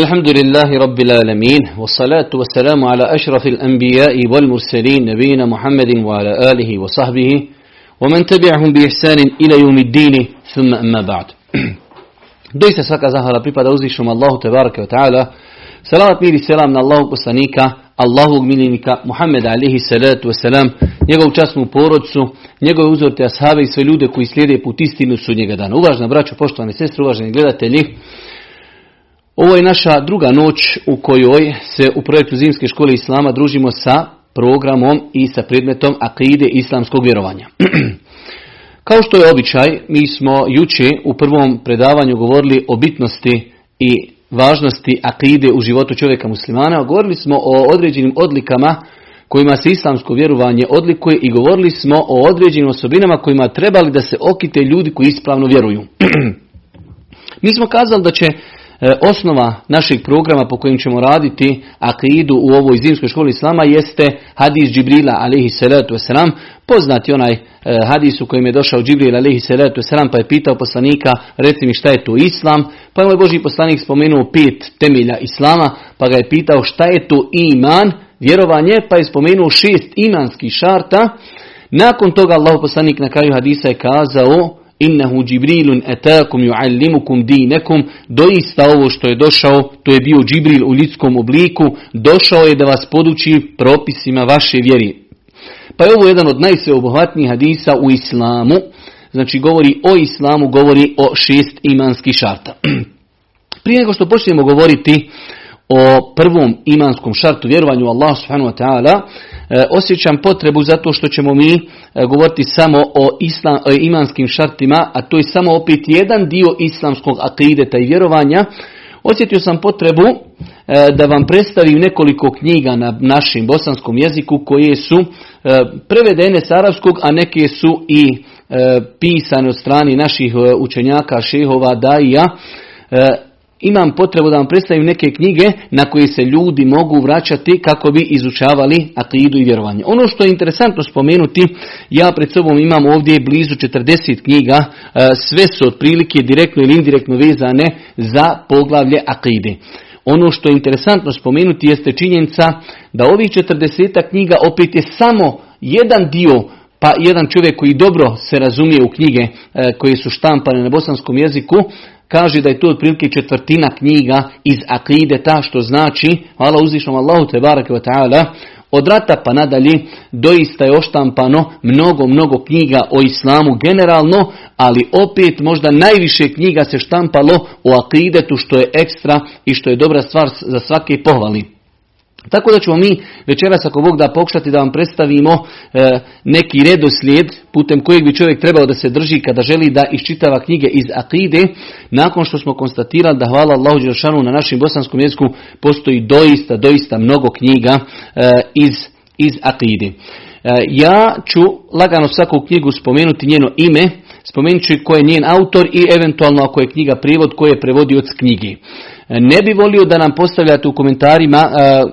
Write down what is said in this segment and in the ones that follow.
الحمد لله رب العالمين والصلاة والسلام على أشرف الأنبياء والمرسلين نبينا محمد وعلى آله وصحبه ومن تبعهم بإحسان إلى يوم الدين ثم أما بعد Doista svaka zahvala pripada uzvišom Allahu tebaraka wa ta'ala. Salavat mir i selam na Allahu poslanika, Allahu miljenika Muhammeda alihi salatu wa salam, njegovu časnu porodcu, njegove uzorte ashabe i sve ljude koji slijede put istinu su njega dana. Uvažna braćo, poštovani sestre, uvaženi gledatelji, ovo je naša druga noć u kojoj se u projektu Zimske škole Islama družimo sa programom i sa predmetom akide islamskog vjerovanja. Kao što je običaj, mi smo juče u prvom predavanju govorili o bitnosti i važnosti akide u životu čovjeka muslimana. Govorili smo o određenim odlikama kojima se islamsko vjerovanje odlikuje i govorili smo o određenim osobinama kojima trebali da se okite ljudi koji ispravno vjeruju. mi smo kazali da će osnova našeg programa po kojim ćemo raditi akidu u ovoj zimskoj školi Islama jeste hadis Džibrila alihi salatu wasalam. Poznati onaj e, hadis u kojem je došao Džibril alihi salatu wasalam pa je pitao poslanika reci mi šta je to Islam. Pa je moj Boži poslanik spomenuo pet temelja Islama pa ga je pitao šta je to iman, vjerovanje pa je spomenuo šest imanskih šarta. Nakon toga Allah poslanik na kraju hadisa je kazao innehu džibrilun etakum juallimukum dinekum, doista ovo što je došao, to je bio džibril u ljudskom obliku, došao je da vas poduči propisima vaše vjeri. Pa je ovo jedan od najsveobuhvatnijih hadisa u islamu, znači govori o islamu, govori o šest imanskih šarta. Prije nego što počnemo govoriti o prvom imanskom šartu vjerovanju Allah subhanahu wa ta'ala, osjećam potrebu zato što ćemo mi e, govoriti samo o, islam, o imanskim šartima, a to je samo opet jedan dio islamskog akideta i vjerovanja. Osjetio sam potrebu e, da vam predstavim nekoliko knjiga na našem bosanskom jeziku koje su prevedene s arapskog, a neke su i pisane od strani naših učenjaka, šehova, daija imam potrebu da vam predstavim neke knjige na koje se ljudi mogu vraćati kako bi izučavali akidu i vjerovanje. Ono što je interesantno spomenuti, ja pred sobom imam ovdje blizu 40 knjiga, e, sve su otprilike direktno ili indirektno vezane za poglavlje akide. Ono što je interesantno spomenuti jeste činjenica da ovih 40 knjiga opet je samo jedan dio pa jedan čovjek koji dobro se razumije u knjige e, koje su štampane na bosanskom jeziku, kaže da je to otprilike četvrtina knjiga iz akideta, što znači, hvala uzvišnom Allahu te barake ta'ala, od rata pa nadalje doista je oštampano mnogo, mnogo knjiga o islamu generalno, ali opet možda najviše knjiga se štampalo o akidetu što je ekstra i što je dobra stvar za svake pohvali. Tako da ćemo mi večeras ako Bog da pokušati da vam predstavimo e, neki redoslijed putem kojeg bi čovjek trebao da se drži kada želi da iščitava knjige iz akide, nakon što smo konstatirali da hvala Allahu Đelšanu na našem bosanskom jeziku postoji doista, doista mnogo knjiga e, iz, iz akide. E, ja ću lagano svaku knjigu spomenuti njeno ime, spomenut ću ko je njen autor i eventualno ako je knjiga prijevod ko je prevodioc knjige. Ne bi volio da nam postavljate u komentarima e,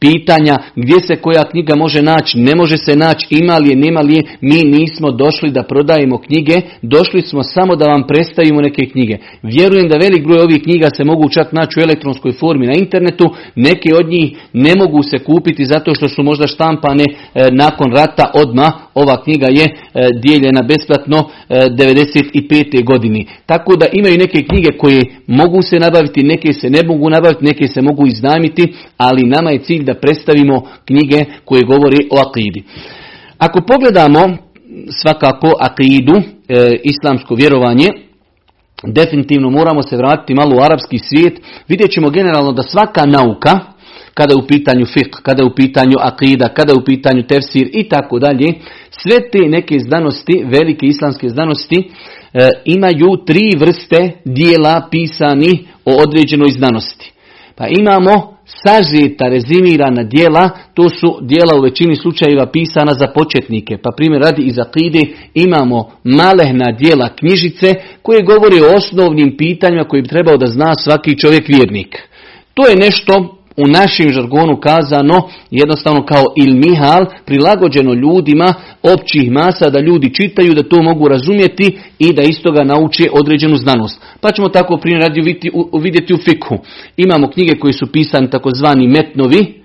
pitanja gdje se koja knjiga može naći, ne može se naći, ima li je, nema li je, mi nismo došli da prodajemo knjige, došli smo samo da vam predstavimo neke knjige. Vjerujem da velik broj ovih knjiga se mogu čak naći u elektronskoj formi na internetu, neke od njih ne mogu se kupiti zato što su možda štampane e, nakon rata odma. Ova knjiga je e, dijeljena besplatno 95. godini. Tako da imaju neke knjige koje mogu se nabaviti, neke se ne mogu nabaviti, neke se mogu iznajmiti, ali nama je cilj da predstavimo knjige koje govori o akidi. Ako pogledamo svakako akidu, e, islamsko vjerovanje, definitivno moramo se vratiti malo u arapski svijet, vidjet ćemo generalno da svaka nauka, kada je u pitanju fiqh, kada je u pitanju akida, kada je u pitanju tefsir i tako dalje, sve te neke znanosti, velike islamske znanosti, e, imaju tri vrste dijela pisani o određenoj znanosti. Pa imamo sažeta, rezimirana dijela, to su dijela u većini slučajeva pisana za početnike. Pa primjer radi iz akide imamo malehna dijela knjižice koje govore o osnovnim pitanjima koje bi trebao da zna svaki čovjek vjernik. To je nešto u našem žargonu kazano jednostavno kao ilmihal, prilagođeno ljudima općih masa da ljudi čitaju, da to mogu razumjeti i da istoga nauče određenu znanost. Pa ćemo tako primjer radi vidjeti u fikhu. Imamo knjige koje su pisane takozvani metnovi,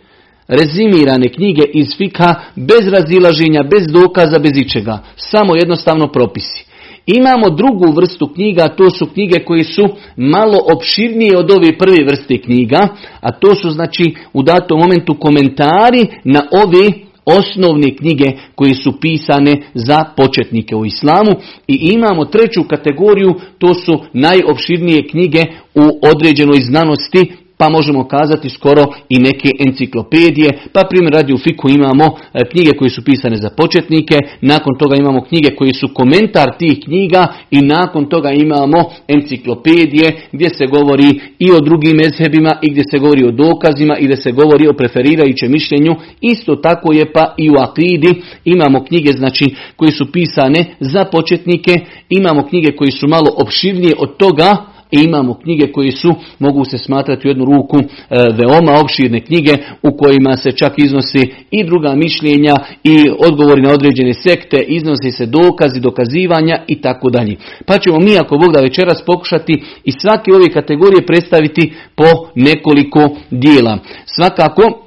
rezimirane knjige iz fikha bez razilaženja, bez dokaza, bez ičega. Samo jednostavno propisi. Imamo drugu vrstu knjiga, to su knjige koje su malo opširnije od ove prve vrste knjiga, a to su znači u datom momentu komentari na ove osnovne knjige koje su pisane za početnike u islamu. I imamo treću kategoriju, to su najopširnije knjige u određenoj znanosti pa možemo kazati skoro i neke enciklopedije, pa primjer radi u Fiku imamo e, knjige koje su pisane za početnike, nakon toga imamo knjige koji su komentar tih knjiga i nakon toga imamo enciklopedije gdje se govori i o drugim mezhebima i gdje se govori o dokazima i gdje se govori o preferirajućem mišljenju. Isto tako je pa i u akidi imamo knjige znači koje su pisane za početnike, imamo knjige koji su malo opširnije od toga, i imamo knjige koje su, mogu se smatrati u jednu ruku, e, veoma opširne knjige u kojima se čak iznosi i druga mišljenja i odgovori na određene sekte, iznosi se dokazi, dokazivanja i tako dalje. Pa ćemo mi, ako Bog da večeras pokušati i svake ove kategorije predstaviti po nekoliko dijela. Svakako,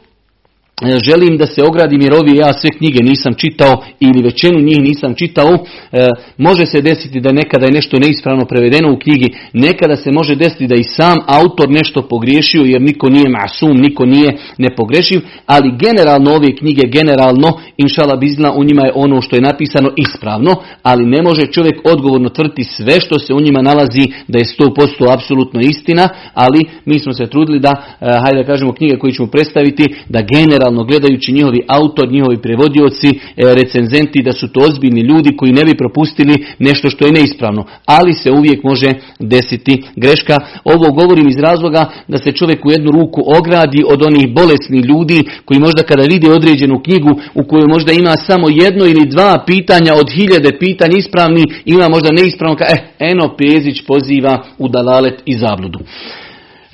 želim da se ogradim jer ovi ja sve knjige nisam čitao ili većinu njih nisam čitao. E, može se desiti da nekada je nešto neispravno prevedeno u knjigi, nekada se može desiti da i sam autor nešto pogriješio jer niko nije masum, niko nije nepogrešiv, ali generalno ove knjige, generalno, inšala bizna, u njima je ono što je napisano ispravno, ali ne može čovjek odgovorno tvrditi sve što se u njima nalazi da je 100% apsolutno istina, ali mi smo se trudili da, e, hajde da kažemo knjige koje ćemo predstaviti, da generalno generalno gledajući njihovi autor, njihovi prevodioci, e, recenzenti, da su to ozbiljni ljudi koji ne bi propustili nešto što je neispravno. Ali se uvijek može desiti greška. Ovo govorim iz razloga da se čovjek u jednu ruku ogradi od onih bolesnih ljudi koji možda kada vide određenu knjigu u kojoj možda ima samo jedno ili dva pitanja od hiljade pitanja ispravni, ima možda neispravno, eh, eno Pezić poziva u dalalet i zabludu.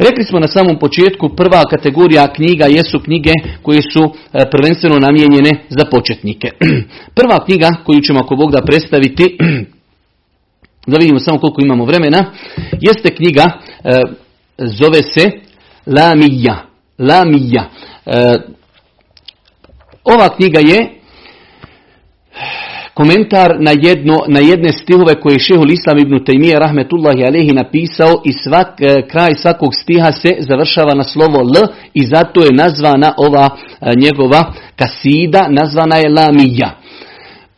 Rekli smo na samom početku, prva kategorija knjiga jesu knjige koje su e, prvenstveno namijenjene za početnike. Prva knjiga koju ćemo ako Bog da predstaviti, da vidimo samo koliko imamo vremena, jeste knjiga, e, zove se Lamija. Lamija. E, ova knjiga je komentar na, jedno, na jedne stihove koje je šehol Islam ibn Taymiye rahmetullahi alehi napisao i svak, e, kraj svakog stiha se završava na slovo L i zato je nazvana ova e, njegova kasida, nazvana je Lamija.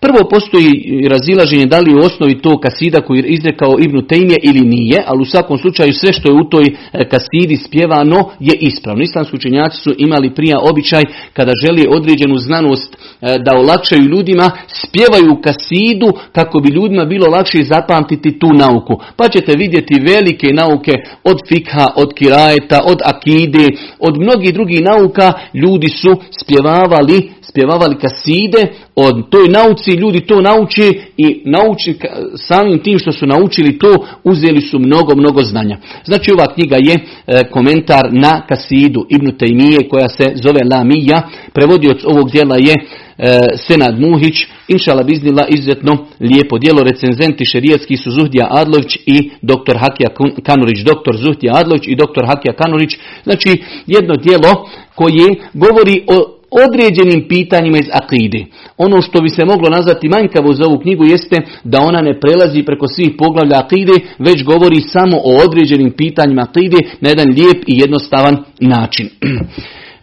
Prvo postoji razilaženje da li u osnovi to kasida koji je izrekao Ibnu Tejmije ili nije, ali u svakom slučaju sve što je u toj e, kasidi spjevano je ispravno. Islamski učenjaci su imali prija običaj kada želi određenu znanost e, da olakšaju ljudima, spjevaju kasidu kako bi ljudima bilo lakše zapamtiti tu nauku. Pa ćete vidjeti velike nauke od fikha, od kirajeta, od akide, od mnogih drugih nauka ljudi su spjevavali spjevavali kaside, od toj nauci ljudi to nauče i nauči, samim tim što su naučili to, uzeli su mnogo, mnogo znanja. Znači ova knjiga je e, komentar na kasidu Ibn Taymiye koja se zove Lamija. Prevodioc ovog dijela je e, Senad Muhić, inšala biznila izuzetno lijepo dijelo, recenzenti šerijetski su Zuhdija Adlović i dr. Hakija Kanurić, dr. Zuhdija Adlović i dr. Hakija Kanurić, znači jedno dijelo koje govori o određenim pitanjima iz akide. Ono što bi se moglo nazvati manjkavo za ovu knjigu jeste da ona ne prelazi preko svih poglavlja akide, već govori samo o određenim pitanjima akide na jedan lijep i jednostavan način.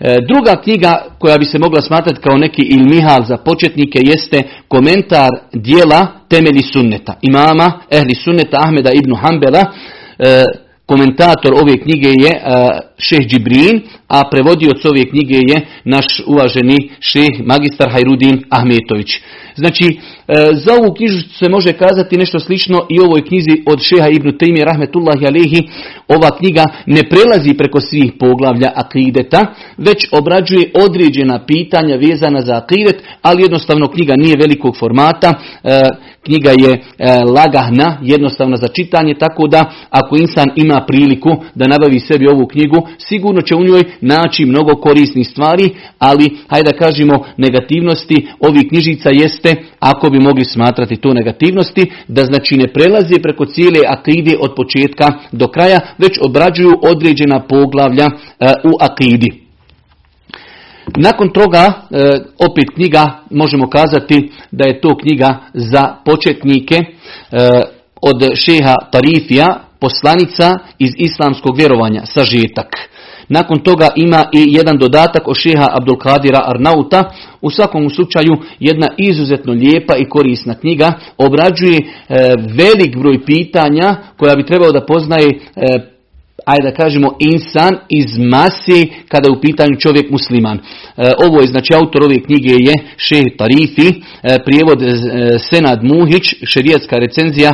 E, druga knjiga koja bi se mogla smatrati kao neki ilmihal za početnike jeste komentar dijela temelji sunneta. Imama ehli sunneta Ahmeda ibn Hanbela e, komentator ove knjige je šeh Džibrin, a prevodioc ove knjige je naš uvaženi šeh magistar Hajrudin Ahmetović. Znači, e, za ovu knjižu se može kazati nešto slično i ovoj knjizi od šeha Ibn Taymi Rahmetullahi Alehi. Ova knjiga ne prelazi preko svih poglavlja akideta, već obrađuje određena pitanja vezana za akidet, ali jednostavno knjiga nije velikog formata. E, knjiga je e, lagahna, jednostavna za čitanje, tako da ako insan ima priliku da nabavi sebi ovu knjigu, sigurno će u njoj naći mnogo korisnih stvari, ali hajde da kažemo negativnosti ovih knjižica jeste, ako bi mogli smatrati to negativnosti, da znači ne prelazi preko cijele akide od početka do kraja, već obrađuju određena poglavlja e, u akidi. Nakon toga, e, opet knjiga, možemo kazati da je to knjiga za početnike e, od šeha Tarifija, poslanica iz islamskog vjerovanja, sažetak. Nakon toga ima i jedan dodatak od šeha Abdulkadira Arnauta. U svakom slučaju jedna izuzetno lijepa i korisna knjiga obrađuje e, velik broj pitanja koja bi trebao da poznaje e, ajde da kažemo insan iz masi kada je u pitanju čovjek musliman. E, ovo je znači autor ove knjige je Šeh Tarifi, e, prijevod e, Senad Muhić, šerijatska recenzija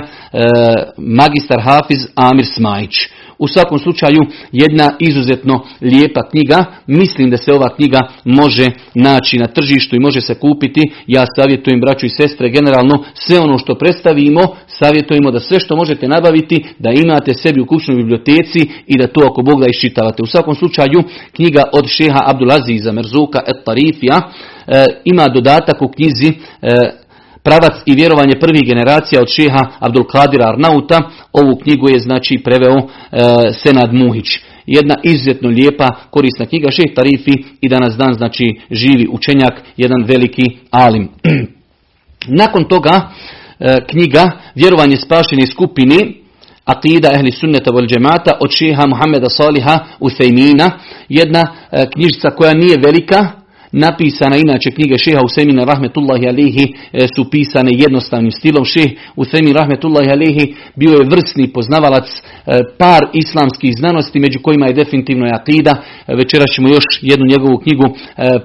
magistar Hafiz Amir Smajić. U svakom slučaju jedna izuzetno lijepa knjiga. Mislim da se ova knjiga može naći na tržištu i može se kupiti. Ja savjetujem braću i sestre generalno sve ono što predstavimo, savjetujemo da sve što možete nabaviti da imate sebi u kućnoj biblioteci i da to ako Bog da iščitavate. U svakom slučaju knjiga od šeha Abdulaziza Merzuka et Tarifija e, ima dodatak u knjizi e, pravac i vjerovanje prvih generacija od šeha Abdul Kadira Arnauta. Ovu knjigu je znači preveo e, Senad Muhić. Jedna izuzetno lijepa, korisna knjiga, šeh Tarifi i danas dan znači živi učenjak, jedan veliki alim. Nakon toga e, knjiga Vjerovanje spašene skupini Aqida ehli sunneta wal džemata od šeha Muhammeda Saliha Uthejmina. Jedna e, knjižica koja nije velika, napisana, inače knjige šeha Usemina rahmetullahi alihi e, su pisane jednostavnim stilom. Šeh Usemin rahmetullahi alihi bio je vrsni poznavalac e, par islamskih znanosti, među kojima je definitivno je akida. E, večeras ćemo još jednu njegovu knjigu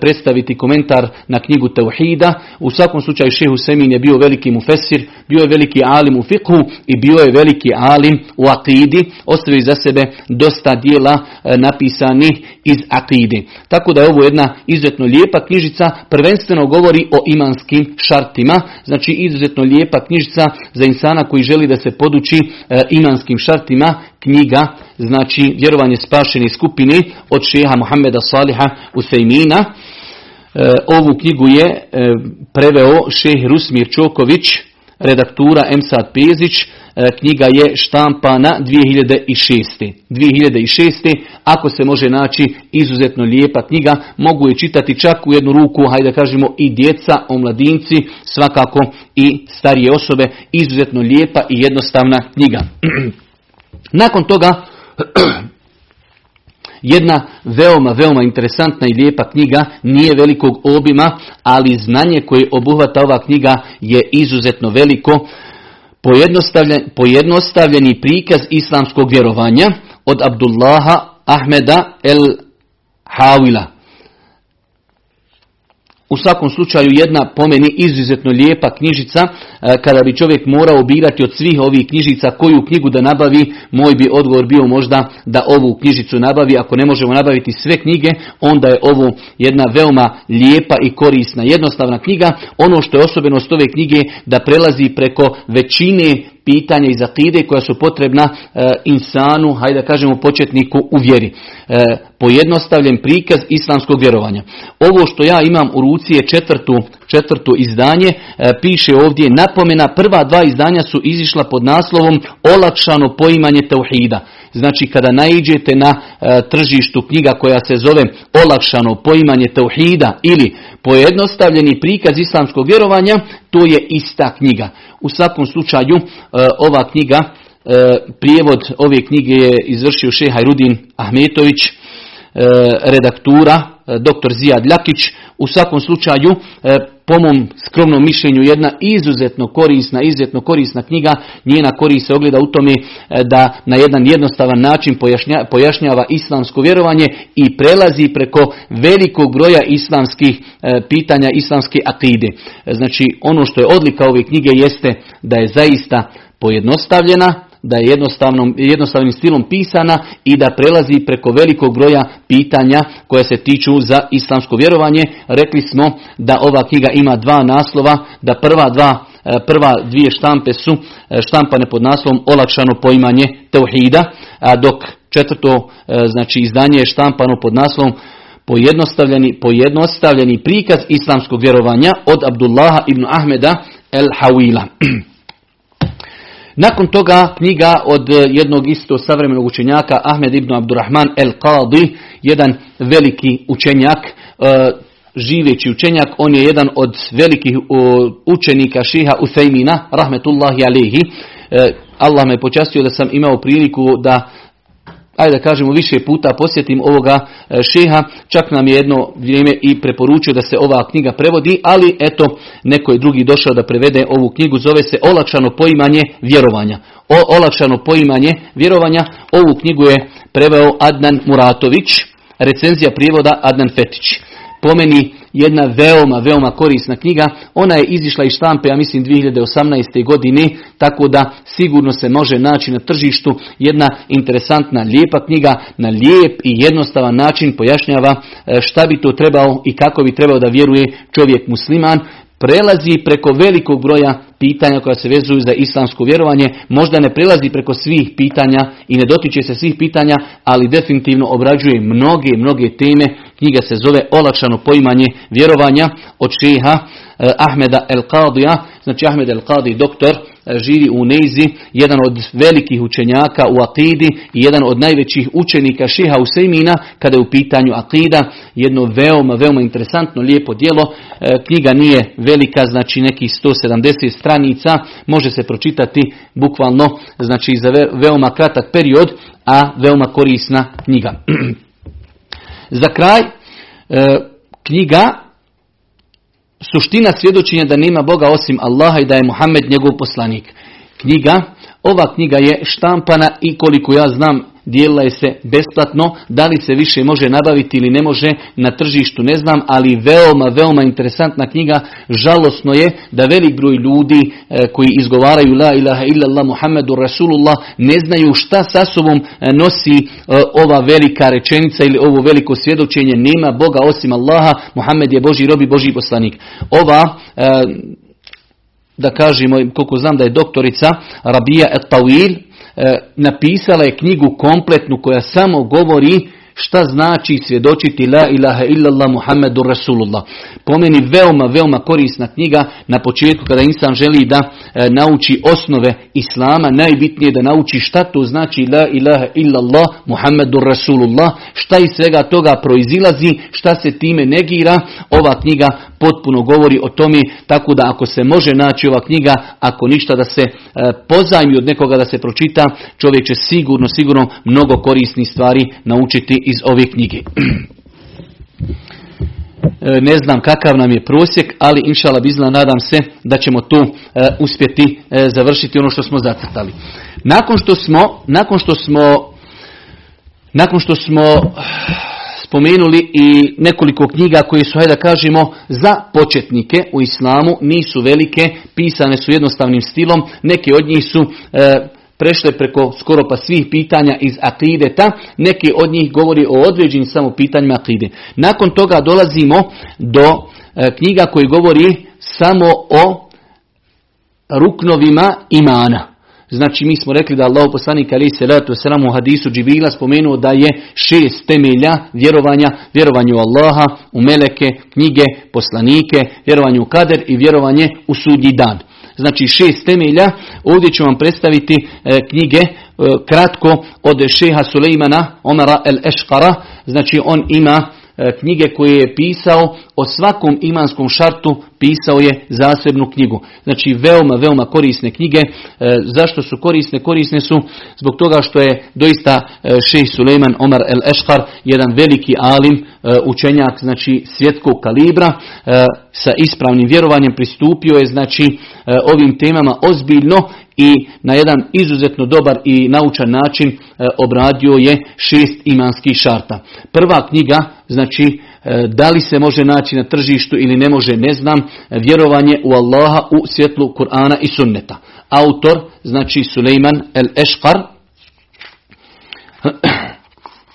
predstaviti komentar na knjigu Tauhida. U svakom slučaju šeh Usemin je bio veliki mufesir, bio je veliki alim u fikhu i bio je veliki alim u akidi. Ostavio za sebe dosta dijela napisani iz akidi. Tako da je ovo jedna izuzetno lijepa knjižica, prvenstveno govori o imanskim šartima, znači izuzetno lijepa knjižica za insana koji želi da se poduči e, imanskim šartima, knjiga, znači vjerovanje spašene skupine od šeha Muhammeda Saliha Usejmina. E, ovu knjigu je e, preveo šeh Rusmir Čoković, redaktura Emsad Pezić, knjiga je štampana 2006. 2006. Ako se može naći izuzetno lijepa knjiga, mogu je čitati čak u jednu ruku, hajde da kažemo i djeca, omladinci, svakako i starije osobe, izuzetno lijepa i jednostavna knjiga. Nakon toga, jedna veoma, veoma interesantna i lijepa knjiga, nije velikog obima, ali znanje koje obuhvata ova knjiga je izuzetno veliko pojednostavljen, pojednostavljeni prikaz islamskog vjerovanja od Abdullaha Ahmeda el Hawila. U svakom slučaju jedna po meni izuzetno lijepa knjižica, e, kada bi čovjek morao birati od svih ovih knjižica koju knjigu da nabavi, moj bi odgovor bio možda da ovu knjižicu nabavi. Ako ne možemo nabaviti sve knjige, onda je ovo jedna veoma lijepa i korisna jednostavna knjiga. Ono što je osobenost ove knjige da prelazi preko većine pitanja iz akide koja su potrebna e, insanu, hajde da kažemo početniku u vjeri. E, pojednostavljen prikaz islamskog vjerovanja. Ovo što ja imam u ruci je četvrtu, četvrtu izdanje, e, piše ovdje napomena, prva dva izdanja su izišla pod naslovom olakšano poimanje tauhida. Znači kada naiđete na e, tržištu knjiga koja se zove olakšano poimanje tauhida ili pojednostavljeni prikaz islamskog vjerovanja, to je ista knjiga. U svakom slučaju e, ova knjiga, e, prijevod ove knjige je izvršio šeha Rudin Ahmetović, redaktura dr. Zijad Ljakić. U svakom slučaju po mom skromnom mišljenju jedna izuzetno korisna, izuzetno korisna knjiga. Njena korist se ogleda u tome e, da na jedan jednostavan način pojašnjava islamsko vjerovanje i prelazi preko velikog broja islamskih e, pitanja, islamske akide. E, znači ono što je odlika ove knjige jeste da je zaista pojednostavljena, da je jednostavnim stilom pisana i da prelazi preko velikog broja pitanja koje se tiču za islamsko vjerovanje. Rekli smo da ova knjiga ima dva naslova, da prva dva e, prva dvije štampe su e, štampane pod naslovom olakšano poimanje teuhida, dok četvrto znači izdanje je štampano pod naslovom pojednostavljeni, pojednostavljeni prikaz islamskog vjerovanja od Abdullaha ibn Ahmeda el Hawila. Nakon toga knjiga od jednog isto savremenog učenjaka Ahmed ibn Abdurrahman el Qadi, jedan veliki učenjak, e, živeći učenjak, on je jedan od velikih učenika šiha Uthejmina, rahmetullahi alihi. E, Allah me počastio da sam imao priliku da ajde da kažemo više puta posjetim ovoga e, šeha, čak nam je jedno vrijeme i preporučio da se ova knjiga prevodi, ali eto, neko je drugi došao da prevede ovu knjigu, zove se Olakšano poimanje vjerovanja. O, olakšano poimanje vjerovanja, ovu knjigu je preveo Adnan Muratović, recenzija prijevoda Adnan Fetić. Po meni jedna veoma, veoma korisna knjiga. Ona je izišla iz štampe, ja mislim 2018. godine, tako da sigurno se može naći na tržištu jedna interesantna, lijepa knjiga, na lijep i jednostavan način pojašnjava e, šta bi to trebao i kako bi trebao da vjeruje čovjek musliman, prelazi preko velikog broja pitanja koja se vezuju za islamsko vjerovanje, možda ne prelazi preko svih pitanja i ne dotiče se svih pitanja, ali definitivno obrađuje mnoge, mnoge teme. Knjiga se zove Olakšano poimanje vjerovanja od šeha eh, Ahmeda El Qadija, znači Ahmed El Qadi doktor, živi u Neizi, jedan od velikih učenjaka u Akidi i jedan od najvećih učenika Šiha Usejmina kada je u pitanju Akida, jedno veoma, veoma interesantno, lijepo dijelo. E, knjiga nije velika, znači nekih 170 stranica, može se pročitati bukvalno, znači za veoma kratak period, a veoma korisna knjiga. za kraj, e, knjiga suština svjedočenja da nema Boga osim Allaha i da je Muhammed njegov poslanik. Knjiga, ova knjiga je štampana i koliko ja znam dijelila je se besplatno, da li se više može nabaviti ili ne može na tržištu ne znam, ali veoma, veoma interesantna knjiga, žalosno je da velik broj ljudi e, koji izgovaraju la ilaha illallah Muhammedu Rasulullah ne znaju šta sa sobom e, nosi e, ova velika rečenica ili ovo veliko svjedočenje, nema Boga osim Allaha, Muhammed je Boži robi, Boži poslanik. Ova da kažemo, koliko znam da je doktorica Rabija et Tawil, napisala je knjigu kompletnu koja samo govori šta znači svjedočiti la ilaha illallah Muhammedur Rasulullah. Po meni veoma, veoma korisna knjiga na početku kada insan želi da e, nauči osnove Islama, najbitnije je da nauči šta to znači la ilaha illallah Muhammedur Rasulullah, šta iz svega toga proizilazi, šta se time negira. Ova knjiga potpuno govori o tome, tako da ako se može naći ova knjiga, ako ništa da se e, pozajmi od nekoga da se pročita, čovjek će sigurno, sigurno mnogo korisnih stvari naučiti iz ove knjige. E, ne znam kakav nam je prosjek, ali inšala bizla nadam se da ćemo tu e, uspjeti završiti ono što smo zacrtali. Nakon što smo, nakon što smo, nakon što smo spomenuli i nekoliko knjiga koje su, hajde da kažemo, za početnike u islamu, nisu velike, pisane su jednostavnim stilom, neke od njih su e, prešle preko skoro pa svih pitanja iz akideta, neke od njih govori o određenim samo pitanjima akide. Nakon toga dolazimo do e, knjiga koji govori samo o ruknovima imana. Znači mi smo rekli da Allah poslanik ali se ratu selam u hadisu Džibila spomenuo da je šest temelja vjerovanja, vjerovanje u Allaha, u meleke, knjige, poslanike, vjerovanje u kader i vjerovanje u sudnji dan. Znači šest temelja, ovdje ću vam predstaviti e, knjige e, kratko od šeha Sulejmana Omara el Eškara, znači on ima knjige koje je pisao, o svakom imanskom šartu pisao je zasebnu knjigu. Znači veoma, veoma korisne knjige. E, zašto su korisne? Korisne su zbog toga što je doista e, šejh Suleiman Omar el Eškar, jedan veliki alim, učenjak znači svjetskog kalibra, sa ispravnim vjerovanjem pristupio je znači ovim temama ozbiljno i na jedan izuzetno dobar i naučan način e, obradio je šest imanskih šarta. Prva knjiga, znači e, da li se može naći na tržištu ili ne može, ne znam, vjerovanje u Allaha u svjetlu Kur'ana i sunneta. Autor, znači Suleiman el Eškar,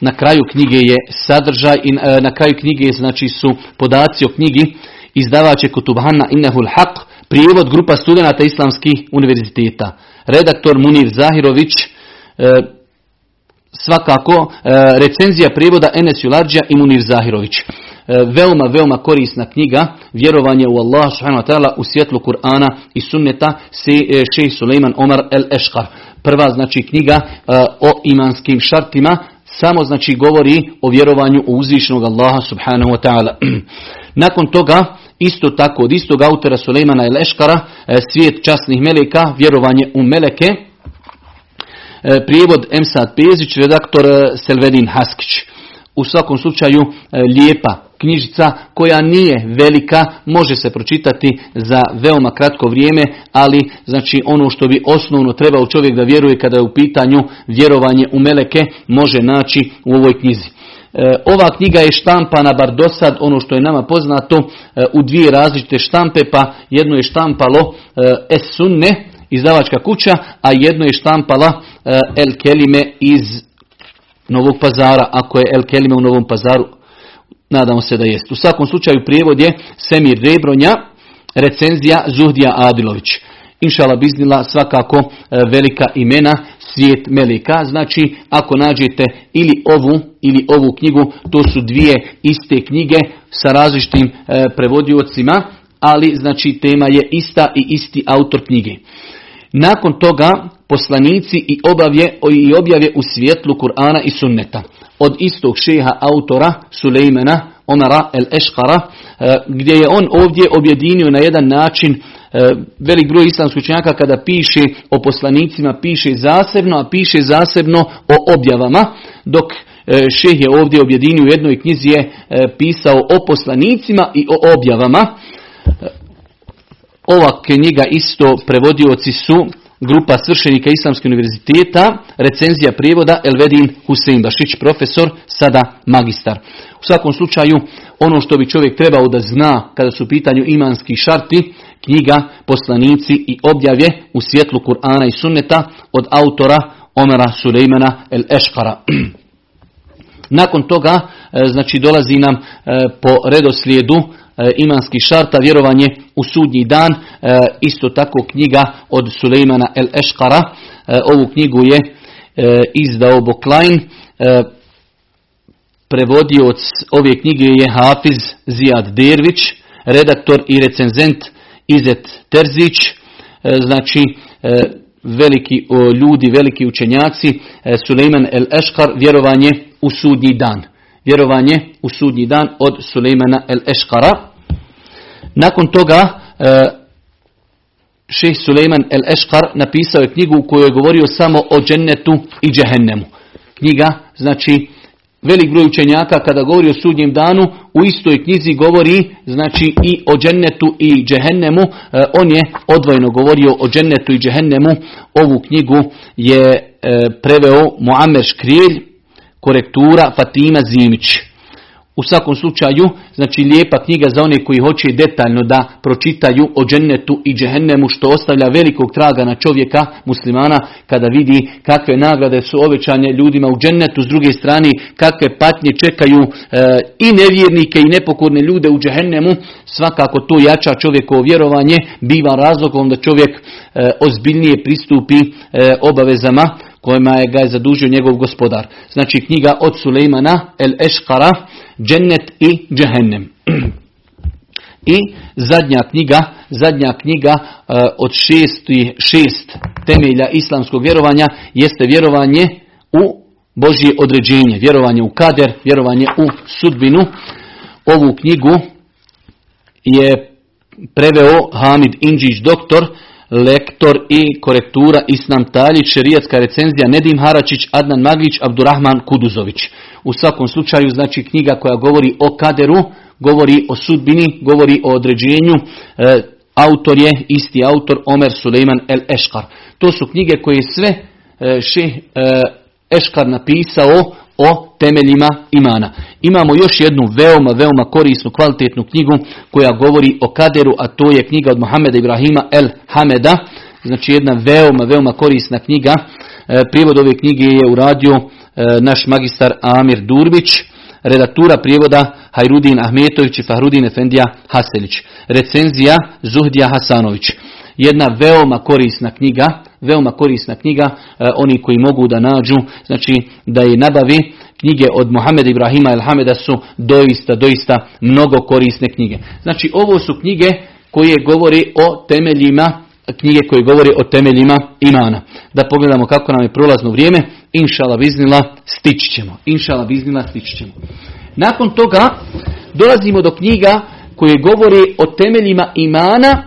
na kraju knjige je sadržaj i e, na kraju knjige znači su podaci o knjigi izdavač je Kutubhana Innehul Haq Prijevod grupa studenata islamskih univerziteta. Redaktor Munir Zahirović, e, svakako recenzija prijevoda Enes Jularđa i Munir Zahirović. Veoma, veoma korisna knjiga, vjerovanje u Allah ta'ala u svjetlu Kur'ana i sunneta šejh Suleiman Omar el Eškar. Prva znači knjiga o imanskim šartima, samo znači govori o vjerovanju u uzvišenog Allaha subhanahu wa ta'ala. Nakon toga, isto tako od istog autora Sulejmana el Eškara, svijet časnih meleka, vjerovanje u meleke, prijevod Emsad Pezić, redaktor Selvedin Haskić. U svakom slučaju lijepa knjižica koja nije velika, može se pročitati za veoma kratko vrijeme, ali znači ono što bi osnovno trebao čovjek da vjeruje kada je u pitanju vjerovanje u meleke, može naći u ovoj knjizi. E, ova knjiga je štampana, bar do sad, ono što je nama poznato, e, u dvije različite štampe, pa jedno je štampalo e, Es Sunne, izdavačka kuća, a jedno je štampala El Kelime iz Novog pazara, ako je El Kelime u Novom pazaru Nadamo se da jest. U svakom slučaju prijevod je Semir Rebronja, recenzija Zuhdija Adilović. Inšala biznila svakako velika imena svijet Melika. Znači ako nađete ili ovu ili ovu knjigu, to su dvije iste knjige sa različitim e, prevodiocima, ali znači tema je ista i isti autor knjige. Nakon toga poslanici i obavje i objave u svjetlu Kur'ana i Sunneta od istog šeha autora Sulejmana Omara el Eškara, e, gdje je on ovdje objedinio na jedan način e, velik broj islamskih učenjaka kada piše o poslanicima, piše zasebno, a piše zasebno o objavama, dok e, šeh je ovdje objedinio u jednoj knjizi je pisao o poslanicima i o objavama. Ova knjiga isto prevodioci su grupa svršenika Islamskog univerziteta, recenzija prijevoda Elvedin Husein Bašić, profesor, sada magistar. U svakom slučaju, ono što bi čovjek trebao da zna kada su u pitanju imanski šarti, knjiga, poslanici i objave u svjetlu Kur'ana i sunneta od autora Omera Sulejmana el Eškara. Nakon toga, e, znači dolazi nam e, po redoslijedu imanskih šarta, vjerovanje u sudnji dan, e, isto tako knjiga od Sulejmana el Eškara. E, ovu knjigu je izdao Boklajn. Prevodioc ove knjige je Hafiz Zijad Dervić, redaktor i recenzent Izet Terzić, znači veliki ljudi, veliki učenjaci, Sulejman el Eškar, vjerovanje u sudnji dan vjerovanje u sudnji dan od Sulejmana el Eškara. Nakon toga e, šeh Sulejman el Eškar napisao je knjigu u kojoj je govorio samo o džennetu i džehennemu. Knjiga, znači velik broj učenjaka kada govori o sudnjem danu u istoj knjizi govori znači i o džennetu i džehennemu. E, on je odvojno govorio o džennetu i džehennemu. Ovu knjigu je e, preveo Muammer Škrijelj korektura Fatima Zimić. U svakom slučaju, znači lijepa knjiga za one koji hoće detaljno da pročitaju o džennetu i džehennemu što ostavlja velikog traga na čovjeka muslimana kada vidi kakve nagrade su ovećanje ljudima u džennetu, s druge strane kakve patnje čekaju e, i nevjernike i nepokorne ljude u džehennemu, svakako to jača čovjekovo vjerovanje, biva razlogom da čovjek e, ozbiljnije pristupi e, obavezama kojima je ga je zadužio njegov gospodar. Znači knjiga od Sulejmana El Eškara, Džennet i Džehennem. I zadnja knjiga, zadnja knjiga uh, od šest, šest temelja islamskog vjerovanja jeste vjerovanje u Božje određenje, vjerovanje u kader, vjerovanje u sudbinu. Ovu knjigu je preveo Hamid Inđić doktor, lektor i korektura Islam Taljić, šerijatska recenzija Nedim Haračić, Adnan Maglić, Abdurrahman Kuduzović. U svakom slučaju znači knjiga koja govori o kaderu, govori o sudbini, govori o određenju. E, autor je isti autor Omer Suleiman El Eškar. To su knjige koje sve e, šeh e, Eškar napisao o temeljima imana. Imamo još jednu veoma, veoma korisnu, kvalitetnu knjigu koja govori o kaderu, a to je knjiga od Mohameda Ibrahima El Hameda. Znači jedna veoma, veoma korisna knjiga. E, prijevod ove knjige je uradio e, naš magistar Amir Durbić. Redaktura prijevoda Hajrudin Ahmetović i Fahrudin Efendija Haselić. Recenzija Zuhdija Hasanović. Jedna veoma korisna knjiga veoma korisna knjiga, e, oni koji mogu da nađu, znači da je nabavi, knjige od Muhameda Ibrahima El Hameda su doista, doista mnogo korisne knjige. Znači ovo su knjige koje govori o temeljima knjige koje govori o temeljima imana. Da pogledamo kako nam je prolazno vrijeme, inšala biznila stići ćemo. Inšala biznila stići ćemo. Nakon toga dolazimo do knjiga koje govori o temeljima imana,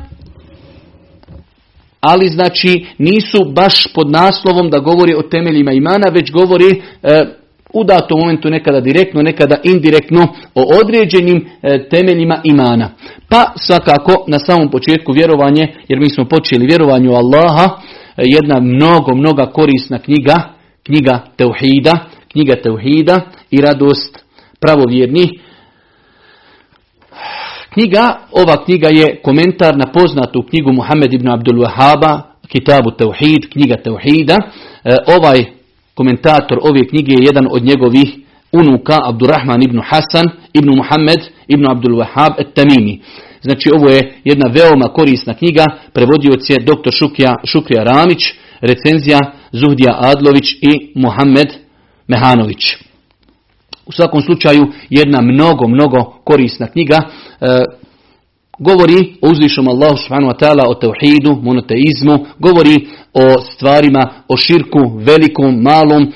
ali znači nisu baš pod naslovom da govori o temeljima imana, već govori e, u datom momentu nekada direktno, nekada indirektno o određenim e, temeljima imana. Pa svakako na samom početku vjerovanje, jer mi smo počeli vjerovanju Allaha, e, jedna mnogo, mnoga korisna knjiga, knjiga Teuhida, knjiga Teuhida i radost pravovjernih. Knjiga, ova knjiga je komentar na poznatu knjigu Muhammed ibn Abdul Wahaba, Kitabu Teuhid, knjiga Teuhida. E, ovaj komentator ove knjige je jedan od njegovih unuka, Abdurrahman ibn Hasan, ibn Muhammed, ibn Abdul Wahab et Tamimi. Znači ovo je jedna veoma korisna knjiga, prevodioc je dr. Šukija, Šukrija Ramić, recenzija Zuhdija Adlović i Muhammed Mehanović. U svakom slučaju jedna mnogo, mnogo korisna knjiga. E, govori o uzvišom Allahu subhanahu wa ta'ala, o teuhidu, monoteizmu, govori o stvarima, o širku, velikom, malom, e,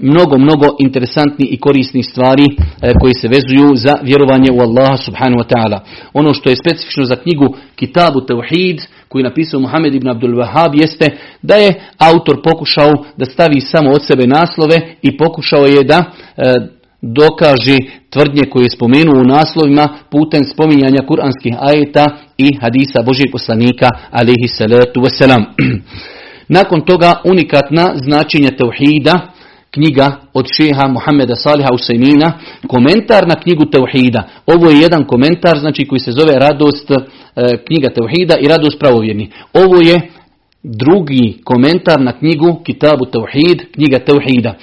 mnogo, mnogo interesantni i korisnih stvari e, koji se vezuju za vjerovanje u Allaha subhanahu wa ta'ala. Ono što je specifično za knjigu Kitabu Teuhid, koji je napisao Muhammed ibn Abdul Wahab, jeste da je autor pokušao da stavi samo od sebe naslove i pokušao je da e, dokaže tvrdnje koje je spomenuo u naslovima putem spominjanja kuranskih ajeta i hadisa Božih poslanika alihi salatu wasalam. Nakon toga unikatna značenje tauhida, knjiga od šeha Muhammeda Saliha Usajmina, komentar na knjigu Tauhida. Ovo je jedan komentar znači koji se zove Radost e, knjiga Tauhida i Radost pravovjerni. Ovo je drugi komentar na knjigu Kitabu Tauhid, knjiga Tauhida.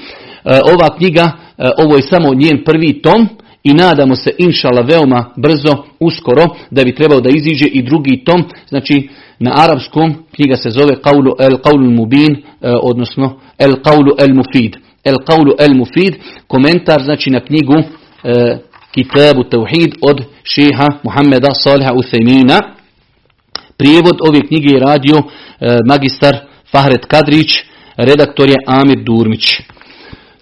E, ova knjiga E, ovo je samo njen prvi tom i nadamo se inšala veoma brzo, uskoro, da bi trebao da iziđe i drugi tom, znači na arapskom knjiga se zove Qawlu el Qawlu Mubin, e, odnosno El Qawlu el Mufid. El Qawlu el Mufid, komentar znači na knjigu Kitabu Tauhid od šeha Muhammeda Saliha Uthemina. Prijevod ove knjige je radio magistar Fahret Kadrić, redaktor je Amir Durmić.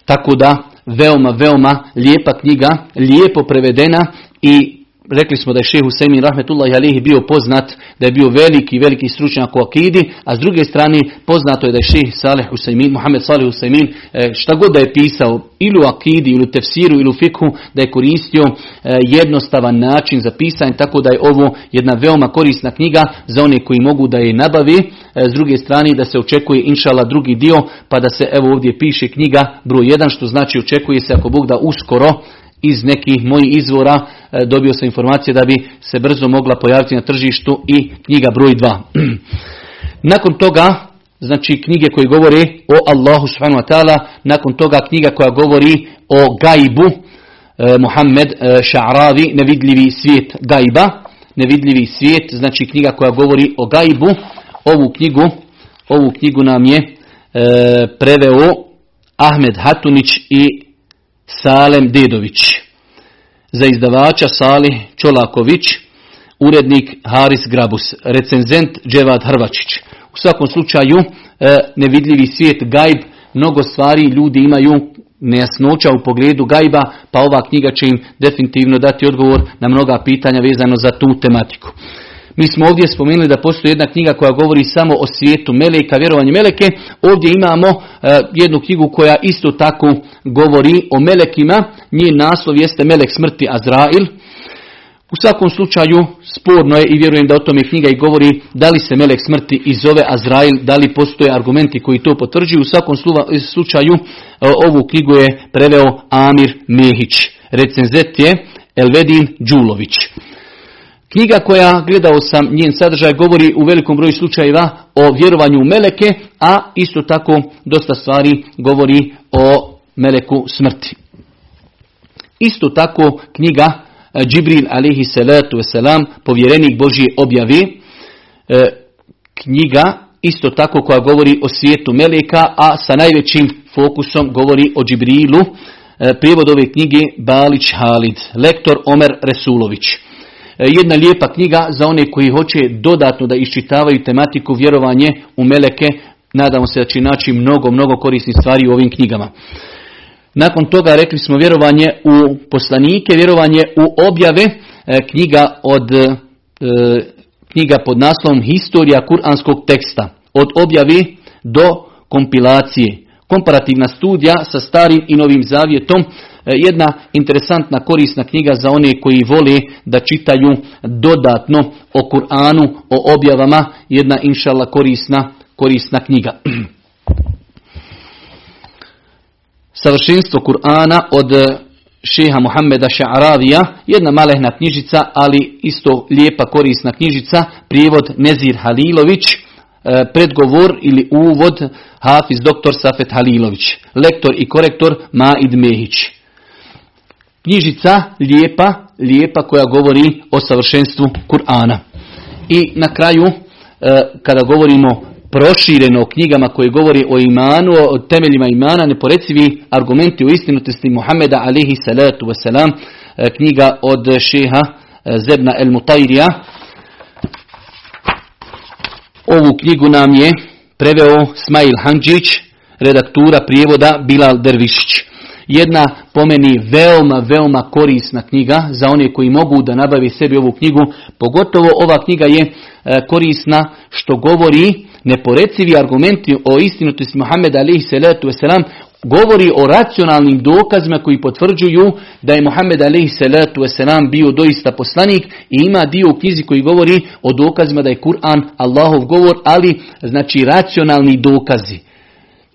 Tako da veoma, veoma lijepa knjiga, lijepo prevedena i rekli smo da je šehu Husemin rahmetullahi alihi bio poznat, da je bio veliki, veliki stručnjak u akidi, a s druge strane poznato je da je šeh Saleh Husaymin, Muhammed Saleh Husaymin, e, šta god da je pisao ili u akidi, ili u tefsiru, ili u fikhu, da je koristio e, jednostavan način za pisanje, tako da je ovo jedna veoma korisna knjiga za one koji mogu da je nabavi, e, s druge strane da se očekuje inšala drugi dio, pa da se evo ovdje piše knjiga broj 1, što znači očekuje se ako Bog da uskoro iz nekih mojih izvora e, dobio sam informacije da bi se brzo mogla pojaviti na tržištu i knjiga broj 2. Nakon toga, znači knjige koje govore o Allahu subhanahu wa ta'ala, nakon toga knjiga koja govori o gajbu, e, Muhammed e, Ša'ravi, nevidljivi svijet gajba, nevidljivi svijet, znači knjiga koja govori o gajbu, ovu knjigu, ovu knjigu nam je preveo Ahmed Hatunić i Salem Dedović. Za izdavača Salih Čolaković, urednik Haris Grabus, recenzent Dževad Hrvačić. U svakom slučaju, e, nevidljivi svijet gajb, mnogo stvari ljudi imaju nejasnoća u pogledu gajba, pa ova knjiga će im definitivno dati odgovor na mnoga pitanja vezano za tu tematiku. Mi smo ovdje spomenuli da postoji jedna knjiga koja govori samo o svijetu meleka, vjerovanju meleke. Ovdje imamo e, jednu knjigu koja isto tako govori o melekima. Njen naslov jeste Melek smrti Azrail. U svakom slučaju sporno je i vjerujem da o tome knjiga i govori da li se Melek smrti i zove Azrail, da li postoje argumenti koji to potvrđuju. U svakom slučaju e, ovu knjigu je preveo Amir Mehić. Recenzet je Elvedin Đulović. Knjiga koja, gledao sam njen sadržaj, govori u velikom broju slučajeva o vjerovanju u meleke, a isto tako dosta stvari govori o meleku smrti. Isto tako knjiga e, Džibril alihi salatu wasalam, povjerenik Božije objavi, e, knjiga isto tako koja govori o svijetu Meleka, a sa najvećim fokusom govori o Džibrilu. E, prijevod ove knjige Balić Halid, lektor Omer Resulović. E, jedna lijepa knjiga za one koji hoće dodatno da iščitavaju tematiku vjerovanje u Meleke. Nadamo se da će naći mnogo, mnogo korisnih stvari u ovim knjigama. Nakon toga rekli smo vjerovanje u poslanike, vjerovanje u objave, e, knjiga od knjiga pod naslovom Historija kuranskog teksta. Od objavi do kompilacije. Komparativna studija sa starim i novim zavjetom. E, jedna interesantna korisna knjiga za one koji vole da čitaju dodatno o Kur'anu, o objavama. Jedna inšala korisna, korisna knjiga. Savršenstvo Kur'ana od šeha Muhammeda Ša'ravija, jedna malehna knjižica, ali isto lijepa korisna knjižica, prijevod Nezir Halilović, e, predgovor ili uvod Hafiz dr. Safet Halilović, lektor i korektor Maid Mehić. Knjižica lijepa, lijepa koja govori o savršenstvu Kur'ana. I na kraju, e, kada govorimo prošireno o knjigama koje govori o imanu, o temeljima imana, neporecivi argumenti o istinitosti Muhammeda alihi salatu wasalam, e, knjiga od šeha e, Zebna el Mutajrija. Ovu knjigu nam je preveo Smail Hanđić, redaktura prijevoda Bilal Dervišić. Jedna po meni veoma, veoma korisna knjiga za one koji mogu da nabavi sebi ovu knjigu. Pogotovo ova knjiga je e, korisna što govori neporecivi argumenti o istinitosti Muhammeda alaihi salatu wasalam govori o racionalnim dokazima koji potvrđuju da je Muhammed wasalam bio doista poslanik i ima dio u knjizi koji govori o dokazima da je Kur'an Allahov govor, ali znači racionalni dokazi.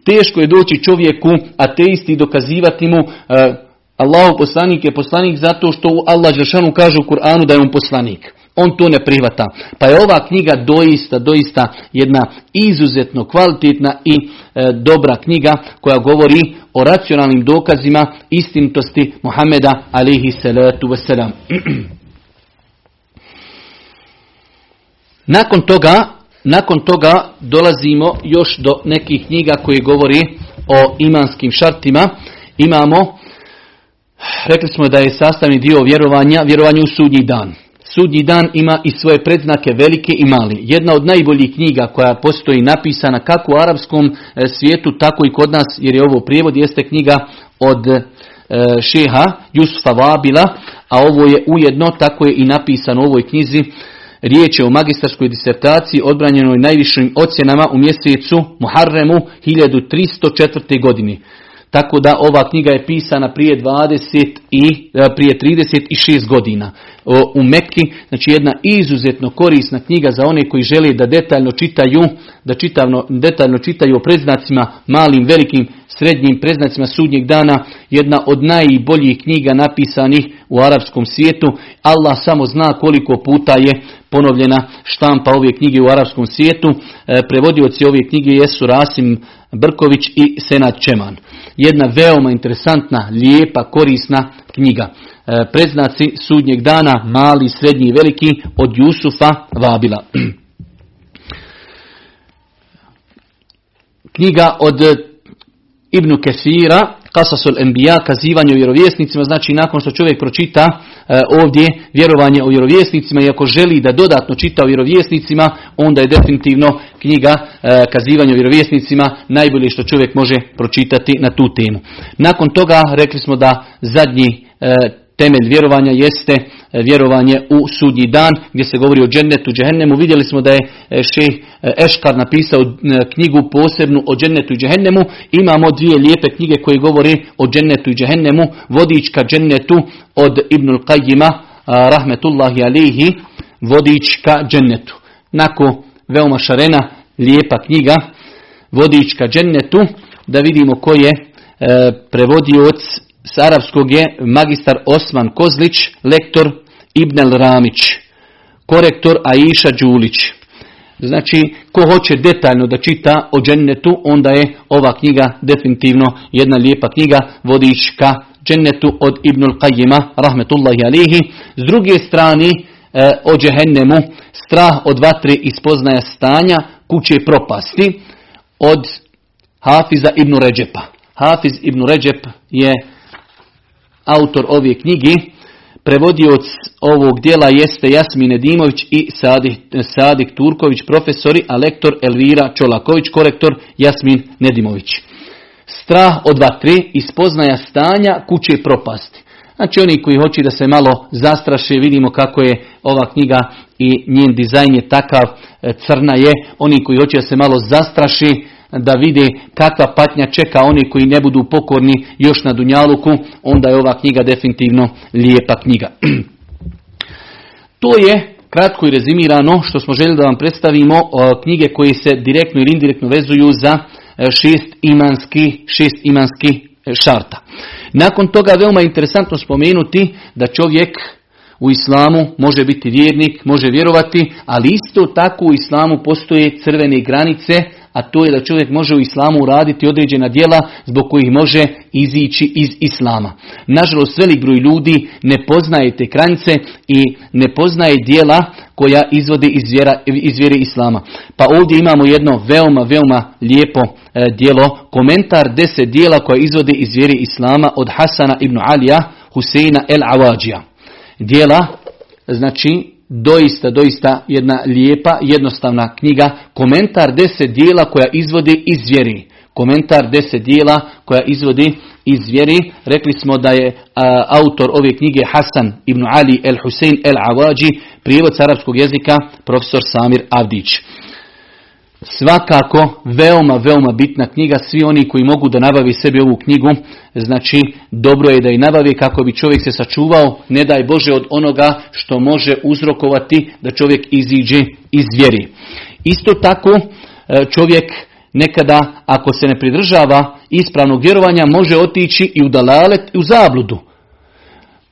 Teško je doći čovjeku, ateisti, dokazivati mu uh, Allahov poslanik je poslanik zato što Allah Žešanu kaže u Kur'anu da je on poslanik. On to ne prihvata. Pa je ova knjiga doista, doista jedna izuzetno kvalitetna i e, dobra knjiga koja govori o racionalnim dokazima istinitosti Muhameda alihi salatu wasalam. nakon toga, nakon toga dolazimo još do nekih knjiga koje govori o imanskim šartima. Imamo, rekli smo da je sastavni dio vjerovanja, vjerovanje u sudnji dan. Sudnji dan ima i svoje predznake velike i mali. Jedna od najboljih knjiga koja postoji napisana kako u arapskom e, svijetu, tako i kod nas, jer je ovo prijevod, jeste knjiga od e, šeha Jusufa Vabila, a ovo je ujedno, tako je i napisano u ovoj knjizi, Riječ je o magistarskoj disertaciji odbranjenoj najvišim ocjenama u mjesecu Muharremu 1304. godini. Tako da ova knjiga je pisana prije 20 i e, prije 36 godina u Mekki, znači jedna izuzetno korisna knjiga za one koji žele da detaljno čitaju, da čitavno, detaljno čitaju o predznacima malim, velikim, srednjim predznacima sudnjeg dana, jedna od najboljih knjiga napisanih u arapskom svijetu. Allah samo zna koliko puta je ponovljena štampa ove knjige u arapskom svijetu. E, prevodioci ove knjige jesu Rasim Brković i Senat Čeman. Jedna veoma interesantna, lijepa, korisna knjiga. E, preznaci sudnjeg dana, mali, srednji i veliki, od Jusufa Vabila. Knjiga od Ibnu Kesira, Kasasul kazivanje o vjerovjesnicima, znači nakon što čovjek pročita e, ovdje vjerovanje o vjerovjesnicima i ako želi da dodatno čita o vjerovjesnicima, onda je definitivno knjiga e, kazivanje o vjerovjesnicima najbolje što čovjek može pročitati na tu temu. Nakon toga rekli smo da zadnji e, temelj vjerovanja jeste e, vjerovanje u sudnji dan gdje se govori o džennetu džehennemu. Vidjeli smo da je e, šeh e, Eškar napisao knjigu posebnu o džennetu i džehennemu. Imamo dvije lijepe knjige koje govore o džennetu i džehennemu. Vodička džennetu od Ibnul Qajima, rahmetullahi alihi, vodička džennetu. Nako veoma šarena, lijepa knjiga, vodička džennetu, da vidimo ko je prevodioc s arapskog je magistar Osman Kozlić, lektor Ibnel Ramić, korektor Aisha Đulić. Znači, ko hoće detaljno da čita o džennetu, onda je ova knjiga definitivno jedna lijepa knjiga, vodič ka džennetu od Ibnul Qajima, rahmetullahi alihi. S druge strane, e, o džehennemu, strah od vatre i spoznaja stanja, kuće propasti od Hafiza ibn Ređepa. Hafiz ibn Ređep je autor ove knjige. Prevodioc ovog dijela jeste Jasmin Edimović i Sadik, Sadik Turković, profesori, a lektor Elvira Čolaković, korektor Jasmin Nedimović. Strah od vatre i spoznaja stanja kuće propasti. Znači oni koji hoće da se malo zastraše, vidimo kako je ova knjiga i njen dizajn je takav, e, crna je. Oni koji hoće da se malo zastraši, da vide kakva patnja čeka oni koji ne budu pokorni još na Dunjaluku, onda je ova knjiga definitivno lijepa knjiga. to je kratko i rezimirano što smo željeli da vam predstavimo knjige koje se direktno ili indirektno vezuju za e, šest imanski, šest imanski e, šarta. Nakon toga veoma interesantno spomenuti da čovjek u islamu može biti vjernik, može vjerovati, ali isto tako u islamu postoje crvene granice a to je da čovjek može u islamu uraditi određena djela zbog kojih može izići iz islama. Nažalost, velik broj ljudi ne poznaje te granice i ne poznaje djela koja izvode iz, vjere islama. Pa ovdje imamo jedno veoma, veoma lijepo e, djelo, komentar deset dijela koja izvode iz vjere islama od Hasana ibn Alija Huseina el Awadžija. Dijela, znači doista, doista jedna lijepa, jednostavna knjiga, komentar deset dijela koja izvodi iz vjeri. Komentar deset dijela koja izvodi iz vjeri. Rekli smo da je autor ove knjige Hasan ibn Ali el Husein el Awaji, prijevod arapskog jezika, profesor Samir Avdić. Svakako, veoma, veoma bitna knjiga, svi oni koji mogu da nabavi sebi ovu knjigu, znači dobro je da i nabavi kako bi čovjek se sačuvao, ne daj Bože od onoga što može uzrokovati da čovjek iziđe iz vjeri. Isto tako, e, čovjek nekada, ako se ne pridržava ispravnog vjerovanja, može otići i u dalalet i u zabludu.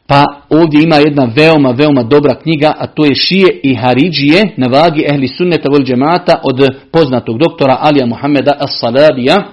Pa ovdje ima jedna veoma, veoma dobra knjiga, a to je Šije i Haridžije na vagi Ehli Sunneta vol džemata od poznatog doktora Alija Muhammeda As-Salabija.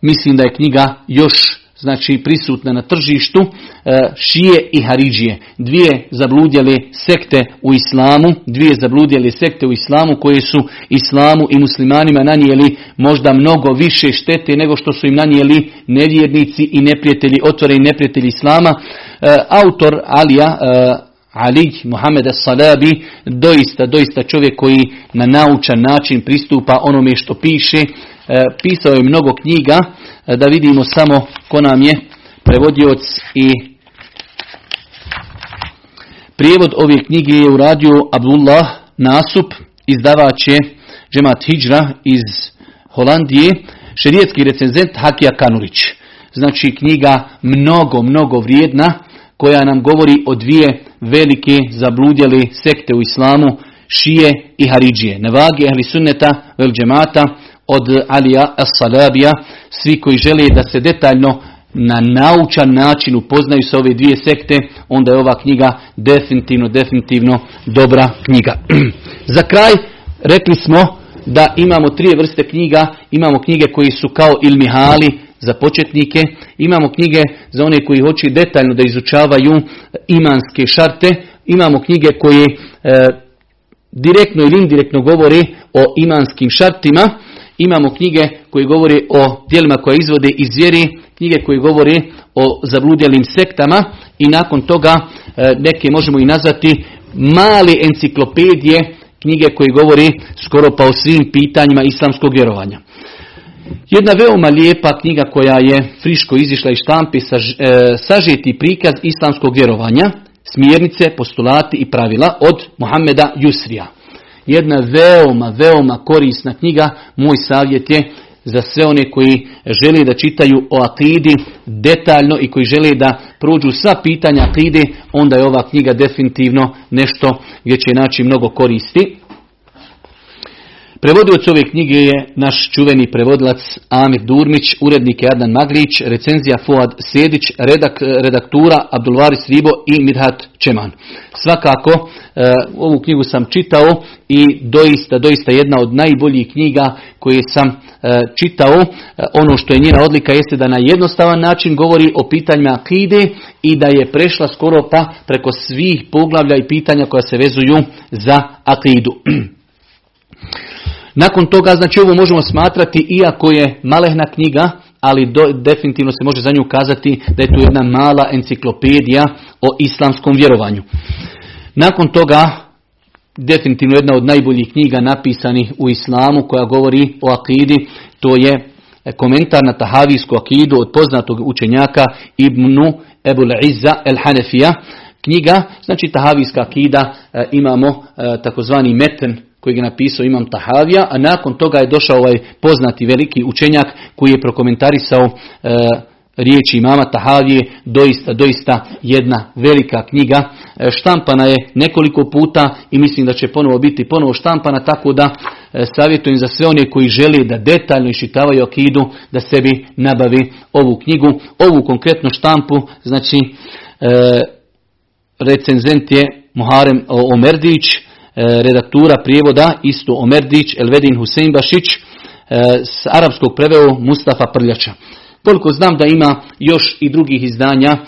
Mislim da je knjiga još znači prisutna na tržištu, e, šije i haridžije. Dvije zabludjele sekte u islamu, dvije zabludjele sekte u islamu koje su islamu i muslimanima nanijeli možda mnogo više štete nego što su im nanijeli nevjernici i neprijatelji, otvoreni neprijatelji islama. E, autor Alija, e, Ali Muhammed Salabi, doista, doista čovjek koji na naučan način pristupa onome što piše, pisao je mnogo knjiga, da vidimo samo ko nam je prevodioc i prijevod ove knjige je uradio Abdullah Nasup, izdavač je Džemat Hijra iz Holandije, šerijetski recenzent Hakija Kanurić. Znači knjiga mnogo, mnogo vrijedna koja nam govori o dvije velike zabludjeli sekte u islamu, šije i haridžije. Nevagi ahli sunneta vel džemata od Alija As-Salabija, svi koji žele da se detaljno na naučan način upoznaju sa ove dvije sekte, onda je ova knjiga definitivno, definitivno dobra knjiga. Za kraj rekli smo da imamo tri vrste knjiga, imamo knjige koji su kao ilmihali za početnike, imamo knjige za one koji hoće detaljno da izučavaju imanske šarte, imamo knjige koje e, direktno ili indirektno govore o imanskim šartima, Imamo knjige koje govore o dijelima koje izvode iz vjeri, knjige koje govore o zabludjelim sektama i nakon toga e, neke možemo i nazvati male enciklopedije, knjige koje govore skoro pa o svim pitanjima islamskog vjerovanja. Jedna veoma lijepa knjiga koja je friško izišla iz štampi, e, sažeti prikaz islamskog vjerovanja, smjernice, postulati i pravila od Mohameda Jusrija jedna veoma, veoma korisna knjiga. Moj savjet je za sve one koji žele da čitaju o akidi detaljno i koji žele da prođu sva pitanja akide, onda je ova knjiga definitivno nešto gdje će naći mnogo koristi. Prevodilac ove knjige je naš čuveni prevodilac Amir Durmić, urednik je Adnan Magrić, recenzija Fuad Sedić, redak, redaktura Abdulvaris Ribo i Mirhat Čeman. Svakako, e, ovu knjigu sam čitao i doista, doista jedna od najboljih knjiga koje sam e, čitao. E, ono što je njena odlika jeste da na jednostavan način govori o pitanjima akide i da je prešla skoro pa preko svih poglavlja i pitanja koja se vezuju za akidu. Nakon toga, znači ovo možemo smatrati, iako je malehna knjiga, ali do, definitivno se može za nju kazati da je to jedna mala enciklopedija o islamskom vjerovanju. Nakon toga, definitivno jedna od najboljih knjiga napisanih u islamu koja govori o akidi, to je komentar na tahavijsku akidu od poznatog učenjaka Ibnu Ebul Izza el Hanefija. Knjiga, znači tahavijska akida, e, imamo e, takozvani meten koji je napisao Imam Tahavija, a nakon toga je došao ovaj poznati veliki učenjak koji je prokomentarisao e, riječi imama Tahavije, doista, doista jedna velika knjiga. E, štampana je nekoliko puta i mislim da će ponovo biti ponovo štampana, tako da e, savjetujem za sve one koji žele da detaljno iščitavaju akidu, da sebi nabavi ovu knjigu. Ovu konkretnu štampu, znači e, recenzent je Muharem Omerdić, redaktura prijevoda isto Omerdić, Elvedin Husein Bašić, s arapskog preveo Mustafa Prljača. Koliko znam da ima još i drugih izdanja e,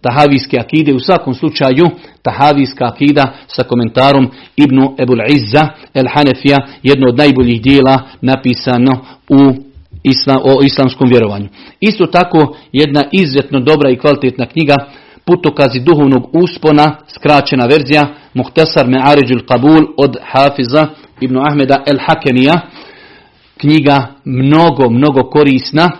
Tahavijske akide, u svakom slučaju Tahavijska akida sa komentarom Ibnu Ebul Izza El Hanefija, jedno od najboljih dijela napisano u islam, o islamskom vjerovanju. Isto tako jedna izuzetno dobra i kvalitetna knjiga Putokazi duhovnog uspona, skraćena verzija Muhtasar Me'aređul Qabul od Hafiza Ibnu Ahmeda El Hakemija. Knjiga mnogo, mnogo korisna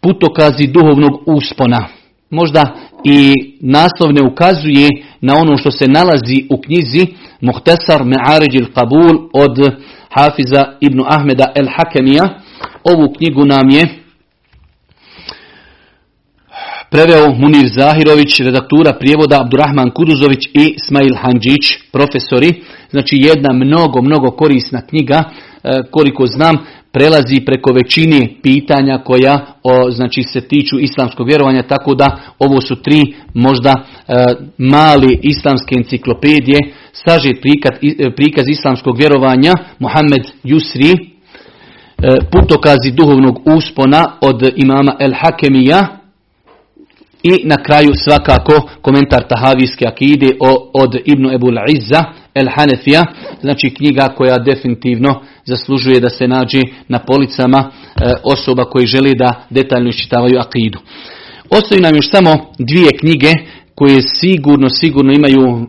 putokazi duhovnog uspona. Možda i naslov ne ukazuje na ono što se nalazi u knjizi Muhtesar Me'aređ il-Qabul od Hafiza ibn Ahmeda el-Hakemija. Ovu knjigu nam je preveo Munir Zahirović, redaktura prijevoda Abdurrahman Kuduzović i Smail Hanđić, profesori. Znači jedna mnogo, mnogo korisna knjiga, e, koliko znam, prelazi preko većine pitanja koja o, znači se tiču islamskog vjerovanja, tako da ovo su tri možda e, mali islamske enciklopedije, sažet prikaz, e, prikaz islamskog vjerovanja, Mohamed Yusri, e, putokazi duhovnog uspona od imama El Hakemija, i na kraju svakako komentar Tahavijske akide od Ibnu Ebul Izza El Hanefija, znači knjiga koja definitivno zaslužuje da se nađe na policama e, osoba koji želi da detaljno iščitavaju akidu. Ostaje nam još samo dvije knjige koje sigurno, sigurno imaju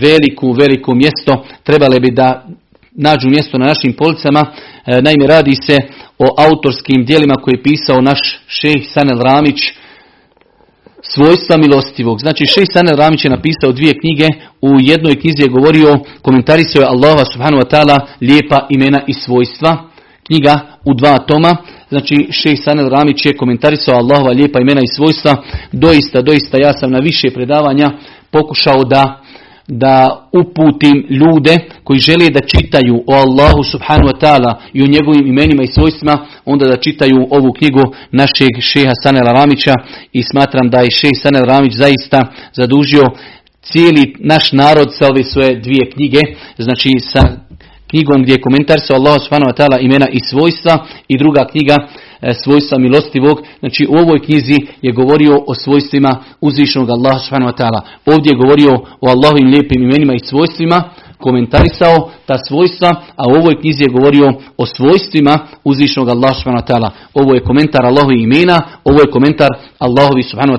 veliku, veliko mjesto, trebale bi da nađu mjesto na našim policama. E, naime, radi se o autorskim dijelima koje je pisao naš šejh Sanel Ramić, svojstva milostivog. Znači šest Sanel Ramić je napisao dvije knjige, u jednoj knjizi je govorio, komentarisao je Allaha subhanahu wa ta'ala lijepa imena i svojstva. Knjiga u dva toma, znači šest Sanel Ramić je komentarisao Allahova lijepa imena i svojstva. Doista, doista ja sam na više predavanja pokušao da da uputim ljude koji žele da čitaju o Allahu subhanu wa ta'ala i o njegovim imenima i svojstvima, onda da čitaju ovu knjigu našeg šeha Sanela Ramića i smatram da je šeh Sanel Ramić zaista zadužio cijeli naš narod sa ove svoje dvije knjige, znači sa knjigom gdje je sa Allahu subhanahu wa ta'ala imena i svojstva i druga knjiga E, svojstva milostivog. Znači u ovoj knjizi je govorio o svojstvima uzvišenog Allaha subhanahu wa ta'ala. Ovdje je govorio o Allahovim lijepim imenima i svojstvima, komentarisao ta svojstva, a u ovoj knjizi je govorio o svojstvima uzvišenog Allaha subhanahu. Ovo je komentar Allahovi imena, ovo je komentar Allahovi subhanahu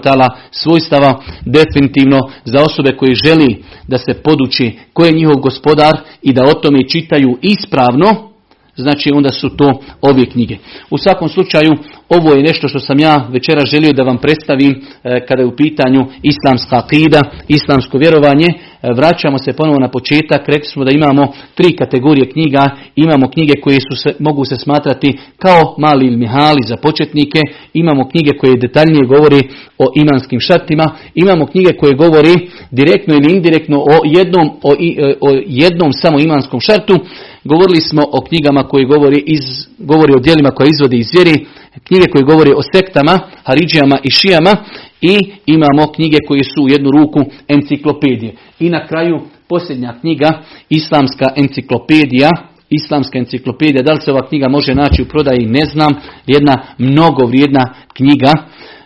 svojstava definitivno za osobe koji želi da se poduči ko je njihov gospodar i da o tome čitaju ispravno, znači onda su to ove knjige. U svakom slučaju, ovo je nešto što sam ja večera želio da vam predstavim e, kada je u pitanju islamska akida, islamsko vjerovanje. Vraćamo se ponovo na početak, rekli smo da imamo tri kategorije knjiga, imamo knjige koje su se, mogu se smatrati kao mali ili mihali za početnike, imamo knjige koje detaljnije govori o imanskim šartima, imamo knjige koje govori direktno ili indirektno o jednom, o, e, o jednom samo imanskom šartu, Govorili smo o knjigama koje govori, iz, govori o dijelima koje izvode iz vjeri, knjige koje govori o sektama, haridžijama i šijama i imamo knjige koje su u jednu ruku enciklopedije. I na kraju posljednja knjiga, Islamska enciklopedija, Islamska enciklopedija, da li se ova knjiga može naći u prodaji, ne znam, jedna mnogo vrijedna knjiga,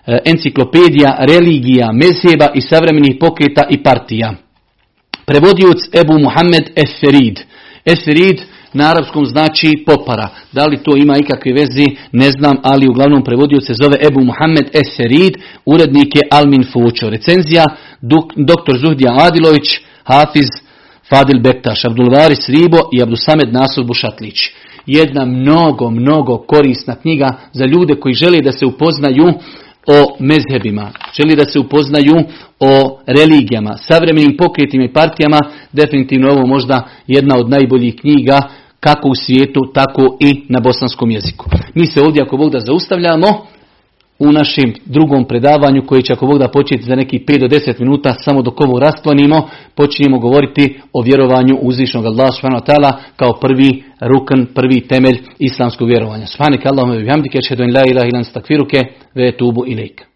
e, enciklopedija, religija, mezheba i savremenih pokreta i partija. Prevodioc Ebu Muhammed Eferid. Esrid, na arapskom znači popara. Da li to ima ikakve vezi, ne znam, ali uglavnom prevodio se zove Ebu Muhammed Eserid, urednik je Almin Fučo. Recenzija dr. Zuhdija Adilović, Hafiz Fadil Bektaš, Abdulvaris Ribo i Abdusamed Nasur Bušatlić. Jedna mnogo, mnogo korisna knjiga za ljude koji žele da se upoznaju o mezhebima, želi da se upoznaju o religijama, savremenim pokretima i partijama, definitivno ovo možda jedna od najboljih knjiga kako u svijetu, tako i na bosanskom jeziku. Mi se ovdje ako Bog da zaustavljamo u našem drugom predavanju koji će ako Bog da početi za neki 5 do 10 minuta samo dok ovo rasplanimo, počinjemo govoriti o vjerovanju uzvišnog Allah subhanahu kao prvi rukan, prvi temelj islamskog vjerovanja. Subhanak Allahumma wa bihamdika ashhadu an la ilaha illa anta astaghfiruka wa atubu ilaik.